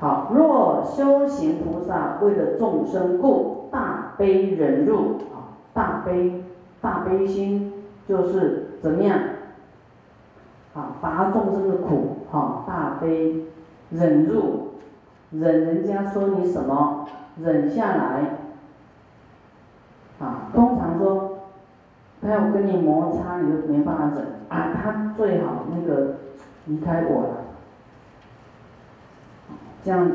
好，若修行菩萨为了众生故，大悲忍辱啊，大悲大悲心就是怎么样？啊，拔众生的苦，哈，大悲忍辱，忍人家说你什么，忍下来。啊，通常说，他要跟你摩擦，你都没办法忍啊，他最好那个离开我了。这样，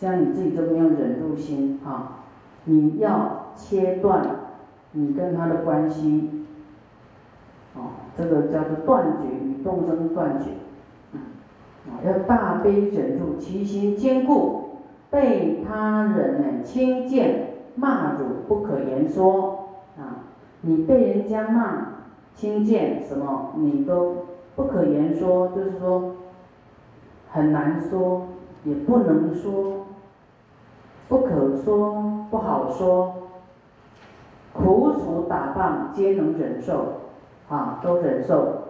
这样你自己就没有忍住心啊！你要切断你跟他的关系，哦，这个叫做断绝与众生断绝，啊，要大悲忍住，其心坚固，被他人呢轻贱骂辱不可言说啊！你被人家骂轻贱什么，你都不可言说，就是说很难说。也不能说，不可说，不好说，苦楚打棒皆能忍受，啊，都忍受。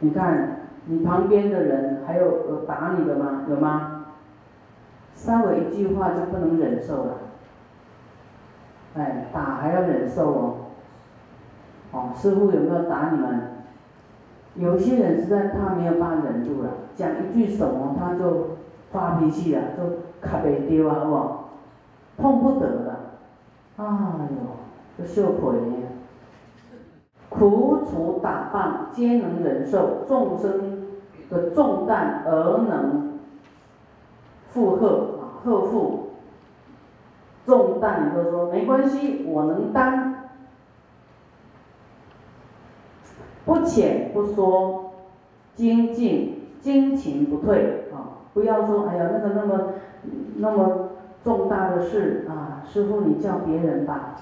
你看，你旁边的人还有有打你的吗？有吗？稍微一句话就不能忍受了，哎，打还要忍受哦。哦，师傅有没有打你们？有些人实在他没有办法忍住了，讲一句什么他就发脾气了，就卡袂丢啊，好不？碰不得了，哎呦，就受苦了。苦楚打棒皆能忍受，众生的重担而能负荷啊，克服重担，就说没关系，我能担。不浅不说，精进精勤不退啊！不要说哎呀那个那么那么重大的事啊，师傅你叫别人吧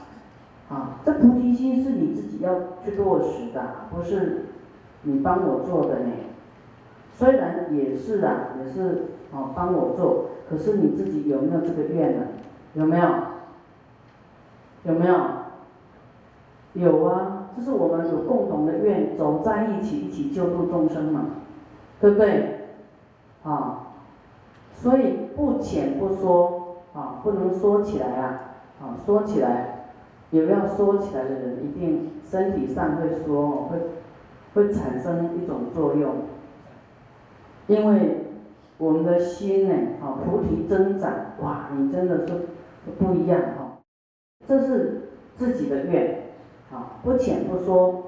啊！这菩提心是你自己要去落实的，不是你帮我做的呢。虽然也是啊，也是哦帮我做，可是你自己有没有这个愿呢？有没有？有没有？有啊。就是我们有共同的愿，走在一起，一起救度众生嘛，对不对？啊，所以不浅不说啊，不能说起来啊，啊，说起来，有要说起来的人，一定身体上会说，会会产生一种作用，因为我们的心呢，啊，菩提增长，哇，你真的是不一样哈，这是自己的愿。啊，不浅不说，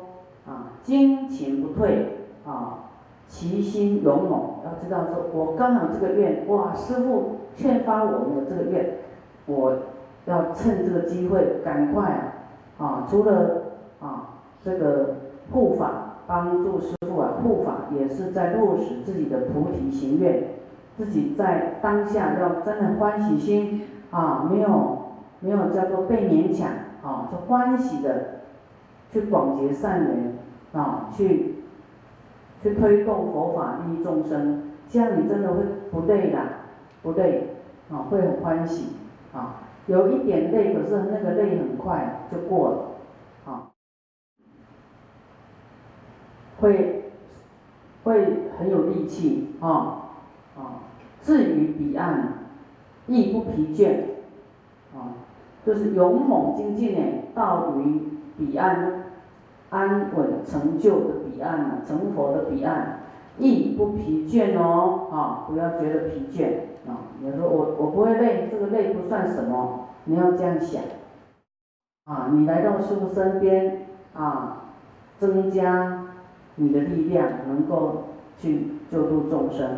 啊，精勤不退，啊，其心勇猛。要知道说，我刚好这个愿，哇，师傅劝发我们的这个愿，我要趁这个机会赶快，啊，除了啊这个护法帮助师傅啊护法，也是在落实自己的菩提行愿，自己在当下要真的欢喜心，啊，没有没有叫做被勉强，啊，是欢喜的。去广结善缘啊，去去推动佛法利益众生，这样你真的会不累的，不累啊，会很欢喜啊。有一点累，可是那个累很快就过了啊，会会很有力气啊啊。至于彼岸，亦不疲倦啊，就是勇猛精进呢，到于彼岸。安稳成就的彼岸啊，成佛的彼岸，亦不疲倦哦，啊，不要觉得疲倦啊。你说我我不会累，这个累不算什么，你要这样想，啊，你来到师傅身边啊，增加你的力量，能够去救度众生，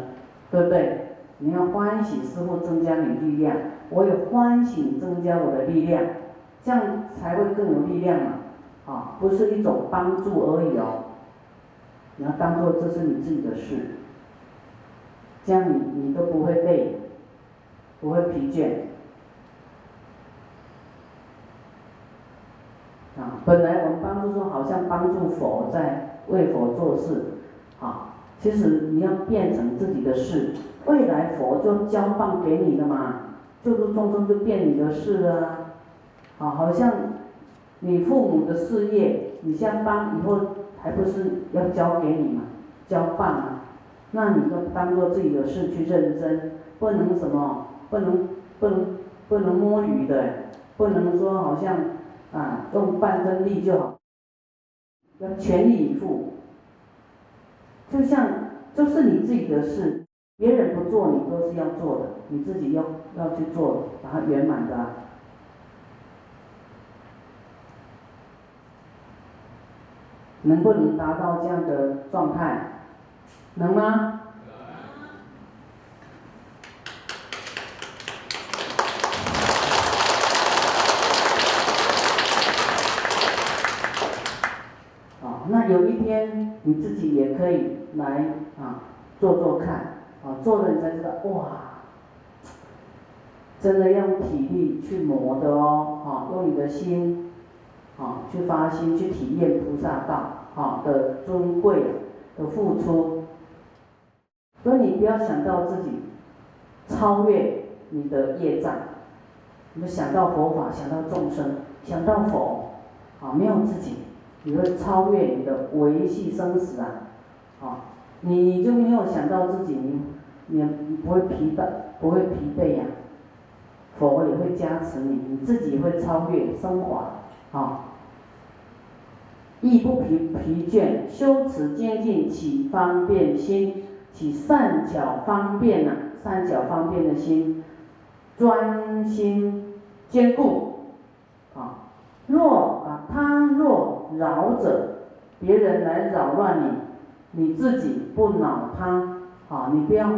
对不对？你要欢喜师傅增加你力量，我也欢喜增加我的力量，这样才会更有力量嘛。啊，不是一种帮助而已哦，你要当做这是你自己的事，这样你你都不会累，不会疲倦。啊，本来我们帮助说好像帮助佛在为佛做事，啊，其实你要变成自己的事，未来佛就交棒给你的嘛，就是众生就变你的事啊，啊，好像。你父母的事业，你相帮以后还不是要交给你吗？交棒嘛，那你就当做自己的事去认真，不能什么，不能不能不能摸鱼的，不能说好像啊用半分力就好，要全力以赴。就像就是你自己的事，别人不做你都是要做的，你自己要要去做，把它圆满的。能不能达到这样的状态？能吗？那有一天你自己也可以来啊做做看，啊做了你才知道哇，真的要用体力去磨的哦，啊用你的心。啊，去发心，去体验菩萨道，啊的尊贵的付出。所以你不要想到自己超越你的业障，你想到佛法，想到众生，想到佛，啊，没有自己，你会超越你的维系生死啊，啊，你就没有想到自己，你你不会疲惫，不会疲惫呀，佛也会加持你，你自己会超越升华。好，亦不疲疲倦，修持精进起方便心，起善巧方便呐，善巧方便的心，专心坚固。啊，若啊他若扰者，别人来扰乱你，你自己不恼他。啊，你不要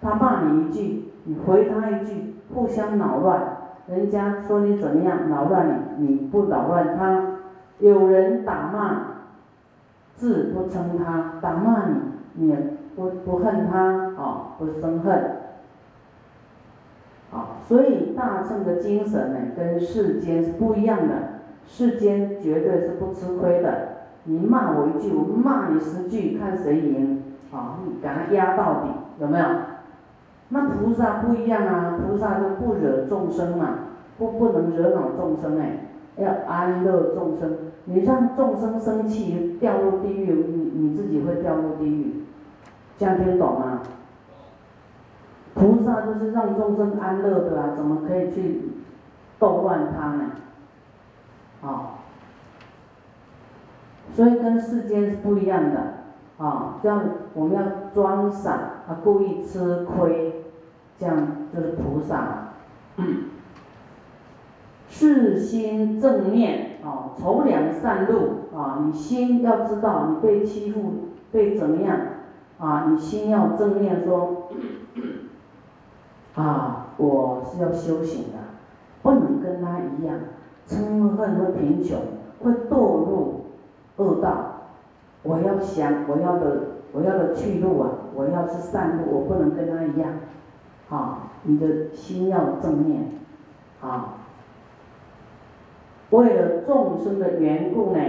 他骂你一句，你回他一句，互相恼乱。人家说你怎么样，扰乱你，你不扰乱他；有人打骂，字不称他，打骂你，你不不恨他，啊，不生恨，啊，所以大乘的精神呢，跟世间是不一样的。世间绝对是不吃亏的，你骂我一句，我骂你十句，看谁赢，啊，你给他压到底，有没有？那菩萨不一样啊，菩萨就不惹众生嘛，不不能惹恼众生哎，要安乐众生。你让众生生气掉入地狱，你你自己会掉入地狱，这样听懂吗？菩萨就是让众生安乐的啊，怎么可以去逗乱他呢？啊，所以跟世间是不一样的。啊，这样我们要装傻，啊，故意吃亏，这样就是菩萨。世心正念，啊，筹良善路，啊，你心要知道，你被欺负，被怎么样，啊，你心要正念说，啊，我是要修行的，不能跟他一样，嗔恨和贫穷，会堕入恶道。我要想我要的我要的去路啊！我要是善路，我不能跟他一样，啊！你的心要正念，啊！为了众生的缘故呢，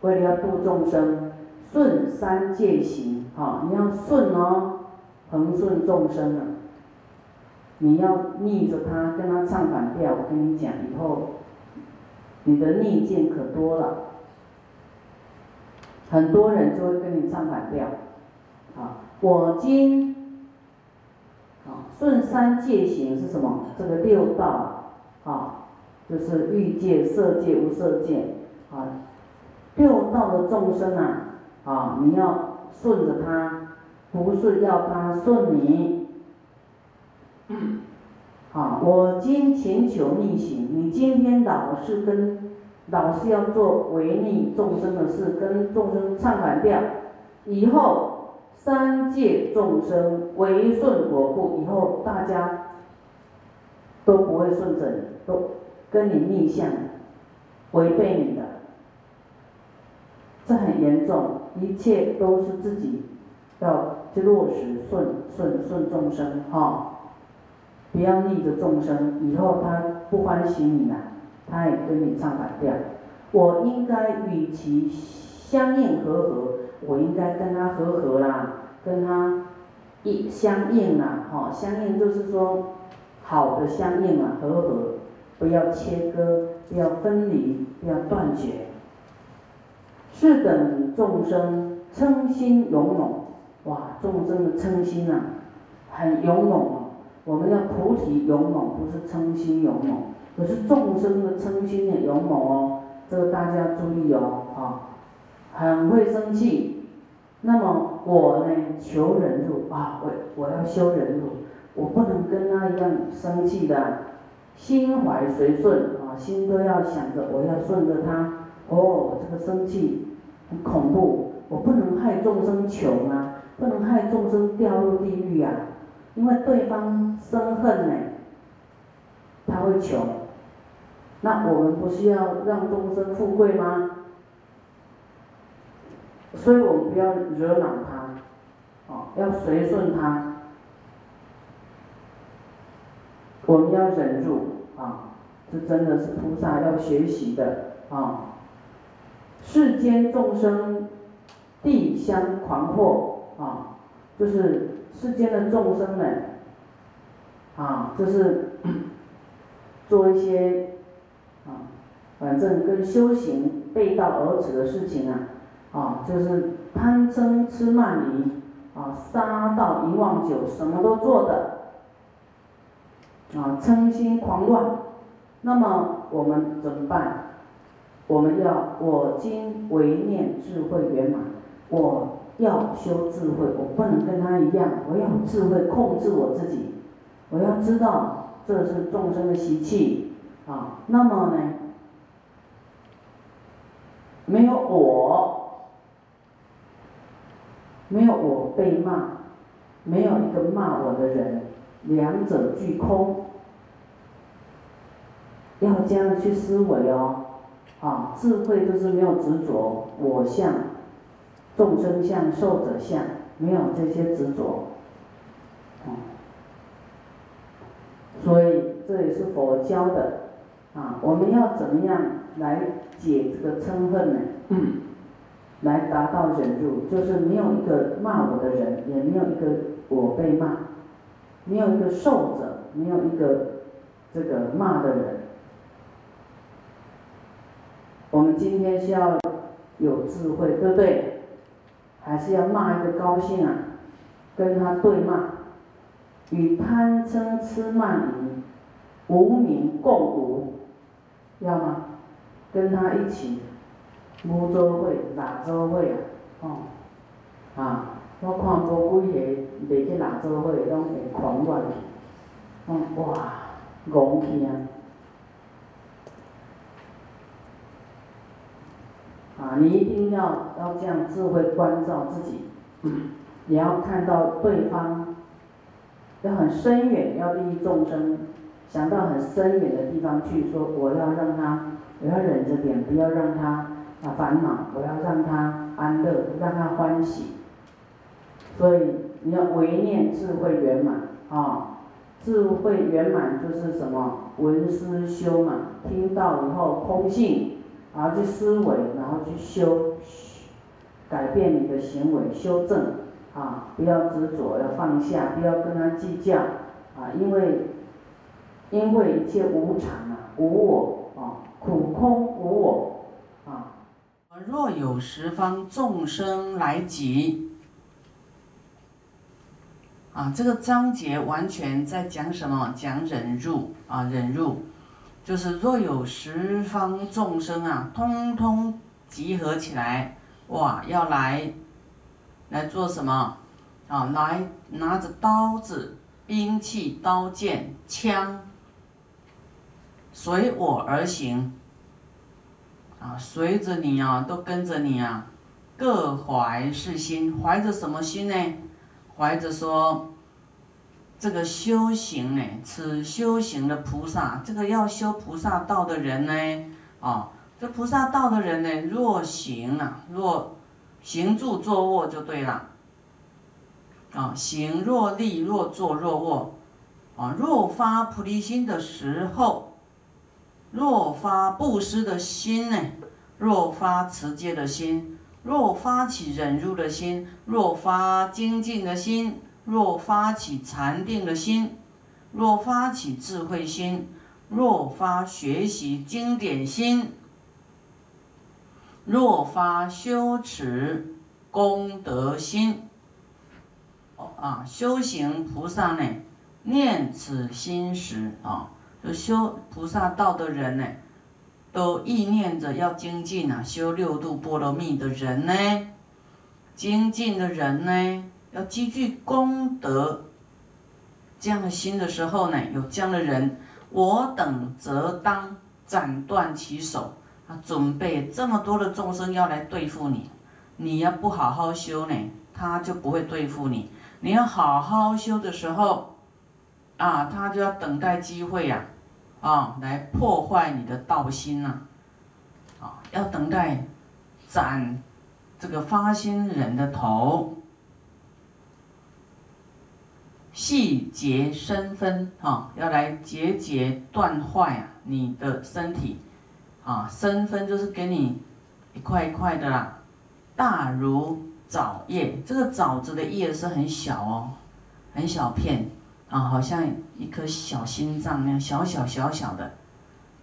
为了要度众生，顺三界行，啊！你要顺哦，恒顺众生啊！你要逆着他，跟他唱反调，我跟你讲，以后你的逆境可多了。很多人就会跟你唱反调，啊，我今，啊，顺三界行是什么？这个六道，啊，就是欲界、色界、无色界，啊，六道的众生啊，啊，你要顺着他，不是要他顺你，啊，我今请求逆行，你今天老是跟。老是要做违逆众生的事，跟众生唱反调，以后三界众生违顺我故，以后大家都不会顺着你，都跟你逆向，违背你的，这很严重，一切都是自己要去落实顺顺顺众生哈，不要逆着众生，以后他不欢喜你了。他也跟你唱反调，我应该与其相应和合，我应该跟他和合啦，跟他一相应啦，哈，相应就是说好的相应啊，和合，不要切割，不要分离，不要断绝。是等众生称心勇猛，哇，众生的称心啊，很勇猛哦。我们要菩提勇猛，不是称心勇猛。可是众生的称心也勇猛哦，这个大家注意哦，啊，很会生气。那么我呢，求忍辱啊，我我要修忍辱，我不能跟他一样生气的，心怀随顺啊，心都要想着我要顺着他。哦，这个生气很恐怖，我不能害众生穷啊，不能害众生掉入地狱啊，因为对方生恨呢，他会穷，那我们不是要让众生富贵吗？所以我们不要惹恼他，哦，要随顺他，我们要忍住啊，这真的是菩萨要学习的啊。世间众生，地相狂迫啊，就是世间的众生们，啊，就是 做一些，反正跟修行背道而驰的事情啊，啊，就是贪嗔痴慢疑啊，杀盗淫妄酒，什么都做的，啊，嗔心狂乱，那么我们怎么办？我们要我今唯念智慧圆满，我要修智慧，我不能跟他一样，我要智慧控制我自己，我要知道这是众生的习气啊。那么呢，没有我，没有我被骂，没有一个骂我的人，两者俱空，要这样去思维哦。啊，智慧就是没有执着，我相、众生相、寿者相，没有这些执着。啊，所以这也是佛教的。啊，我们要怎么样来解这个嗔恨呢？嗯，来达到忍辱，就是没有一个骂我的人，也没有一个我被骂，没有一个受者，没有一个这个骂的人。我们今天是要有智慧，对不对？还是要骂一个高兴啊？跟他对骂，与贪嗔痴慢疑无名共舞，要吗？跟他一起无周会、哪周会啊？哦，啊，我看无几个袂去哪周会，拢会狂乱去，嗯，哇，戆去啊！啊，你一定要要这样智慧关照自己，也要看到对方，要很深远，要利益众生，想到很深远的地方去，说我要让他，我要忍着点，不要让他啊烦恼，我要让他安乐，让他欢喜。所以你要唯念智慧圆满啊，智慧圆满就是什么？闻思修嘛，听到以后空性。然后去思维，然后去修，改变你的行为，修正，啊，不要执着，要放下，不要跟他计较，啊，因为，因为一切无常啊，无我，苦空无我啊。若有十方众生来集，啊，这个章节完全在讲什么？讲忍辱啊，忍辱。就是若有十方众生啊，通通集合起来，哇，要来来做什么？啊，来拿着刀子、兵器、刀剑、枪，随我而行。啊，随着你啊，都跟着你啊，各怀是心，怀着什么心呢？怀着说。这个修行呢，此修行的菩萨，这个要修菩萨道的人呢，啊，这菩萨道的人呢，若行啊，若行住坐卧就对了，啊，行若立，若坐若卧，啊，若发菩提心的时候，若发布施的心呢，若发持戒的心，若发起忍辱的心，若发精进的心。若发起禅定的心，若发起智慧心，若发学习经典心，若发修持功德心，啊，修行菩萨呢，念此心时啊，有修菩萨道的人呢，都意念着要精进啊，修六度波罗蜜的人呢，精进的人呢，要积聚功德，这样的心的时候呢，有这样的人，我等则当斩断其手啊，准备这么多的众生要来对付你，你要不好好修呢，他就不会对付你。你要好好修的时候，啊，他就要等待机会呀，啊来破坏你的道心呐，啊，要等待斩这个发心人的头，细节生分啊，要来节节断坏啊你的身体，啊，身分就是给你一块一块的啦，大如。枣叶，这个枣子的叶是很小哦，很小片。啊，好像一颗小心脏那样，小小小小的，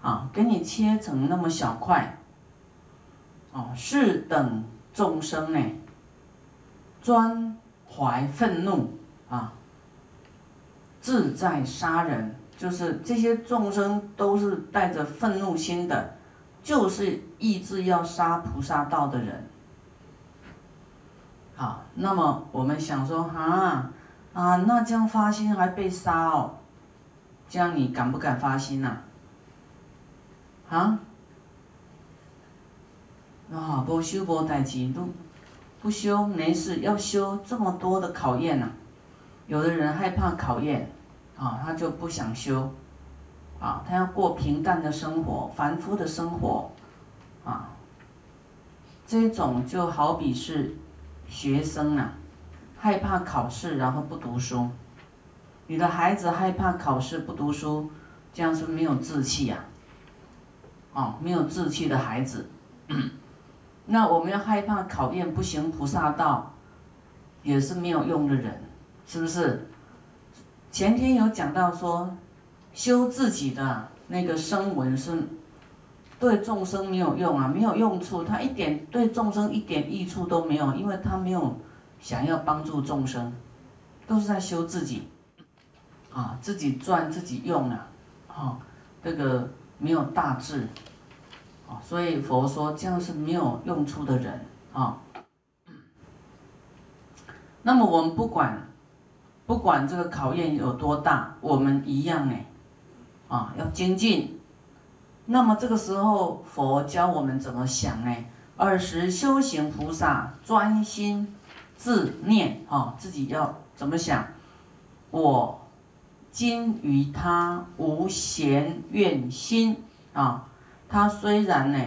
啊，给你切成那么小块，哦，是等众生呢，专怀愤怒啊，自在杀人，就是这些众生都是带着愤怒心的，就是意志要杀菩萨道的人。好，那么我们想说，啊啊，那这样发心还被杀哦，这样你敢不敢发心呐？啊？啊，不修不代志，都不修没事，要修这么多的考验呐。有的人害怕考验，啊，他就不想修，啊，他要过平淡的生活，凡夫的生活，啊，这种就好比是。学生啊，害怕考试，然后不读书。你的孩子害怕考试不读书，这样是没有志气呀。哦，没有志气的孩子。那我们要害怕考验不行菩萨道，也是没有用的人，是不是？前天有讲到说，修自己的那个声闻是。对众生没有用啊，没有用处，他一点对众生一点益处都没有，因为他没有想要帮助众生，都是在修自己，啊，自己赚自己用啊，啊，这个没有大志，啊，所以佛说这样是没有用处的人啊。那么我们不管，不管这个考验有多大，我们一样哎，啊，要精进。那么这个时候，佛教我们怎么想呢？二十修行菩萨专心自念啊，自己要怎么想？我今于他无嫌怨心啊，他虽然呢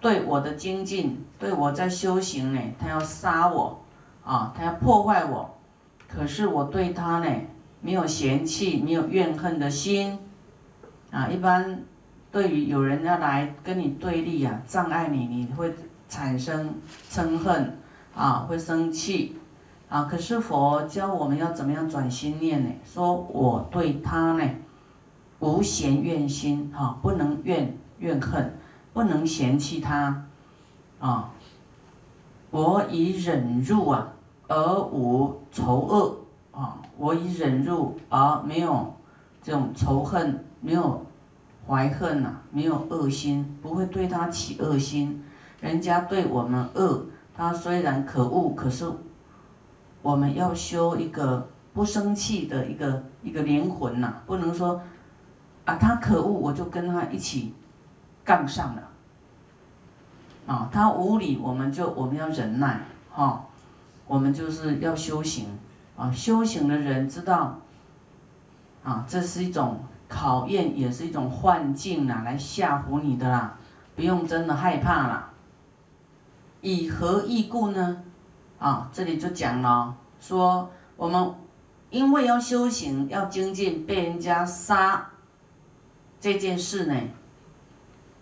对我的精进，对我在修行呢，他要杀我啊，他要破坏我，可是我对他呢没有嫌弃，没有怨恨的心。啊，一般对于有人要来跟你对立啊，障碍你，你会产生嗔恨，啊，会生气，啊，可是佛教我们要怎么样转心念呢？说我对他呢，无嫌怨心，哈，不能怨怨恨，不能嫌弃他，啊，我以忍辱啊，而无仇恶，啊，我以忍辱而没有这种仇恨。没有怀恨呐，没有恶心，不会对他起恶心。人家对我们恶，他虽然可恶，可是我们要修一个不生气的一个一个灵魂呐，不能说啊他可恶，我就跟他一起杠上了。啊，他无理，我们就我们要忍耐哈，我们就是要修行啊，修行的人知道啊，这是一种。考验也是一种幻境啊，来吓唬你的啦，不用真的害怕啦。以何异故呢？啊，这里就讲了，说我们因为要修行要精进，被人家杀这件事呢，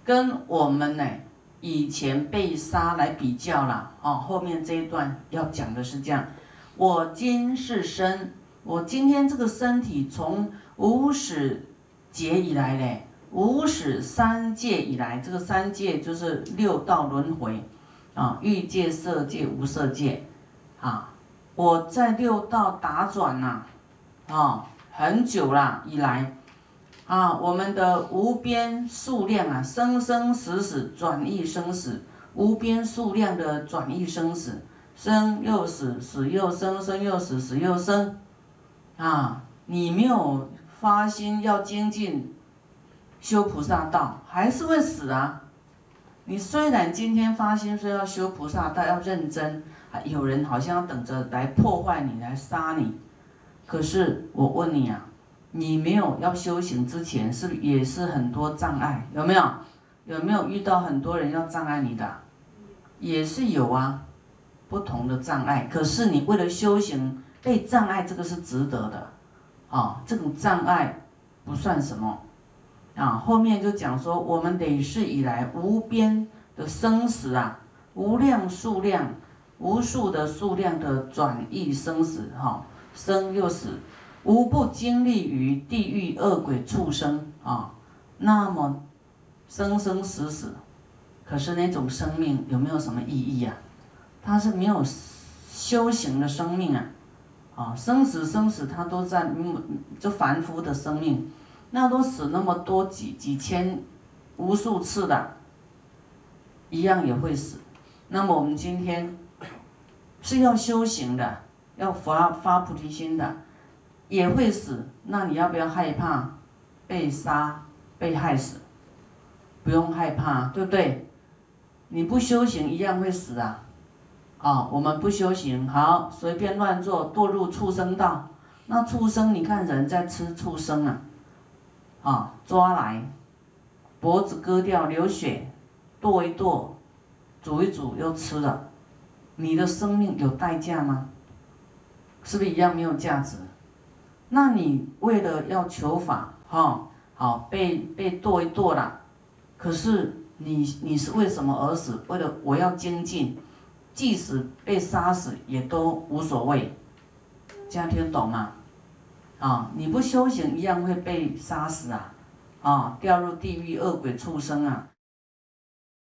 跟我们呢以前被杀来比较了。哦，后面这一段要讲的是这样：我今是身，我今天这个身体从无始。劫以来嘞，无始三界以来，这个三界就是六道轮回，啊，欲界、色界、无色界，啊，我在六道打转呐，啊，很久了以来，啊，我们的无边数量啊，生生死死转易生死，无边数量的转易生死，生又死，死又生，生又死，死又生，啊，你没有发心要精进修菩萨道，还是会死啊。你虽然今天发心说要修菩萨道，要认真。有人好像要等着来破坏你，来杀你。可是我问你啊，你没有要修行之前，是也是很多障碍，有没有？有没有遇到很多人要障碍你的？也是有啊，不同的障碍。可是你为了修行被障碍，这个是值得的，啊，这种障碍不算什么，啊，后面就讲说我们累世以来无边的生死啊，无量数量。无数的数量的转易生死，哈，生又死，无不经历于地狱恶鬼畜生啊，那么生生死死，可是那种生命有没有什么意义啊？它是没有修行的生命啊，啊，生死生死，它都在就凡夫的生命，那都死那么多几几千无数次的，一样也会死。那么我们今天。是要修行的，要发发菩提心的，也会死。那你要不要害怕被杀、被害死？不用害怕，对不对？你不修行一样会死啊！啊，我们不修行，好随便乱做，堕入畜生道。那畜生，你看人在吃畜生啊，啊，抓来，脖子割掉，流血，剁一剁，煮一煮又吃了。你的生命有代价吗？是不是一样没有价值？那你为了要求法，哈，好被被剁一剁了，可是你你是为什么而死？为了我要精进，即使被杀死也都无所谓。这样听懂吗？啊，你不修行一样会被杀死啊，啊，掉入地狱恶鬼畜生啊。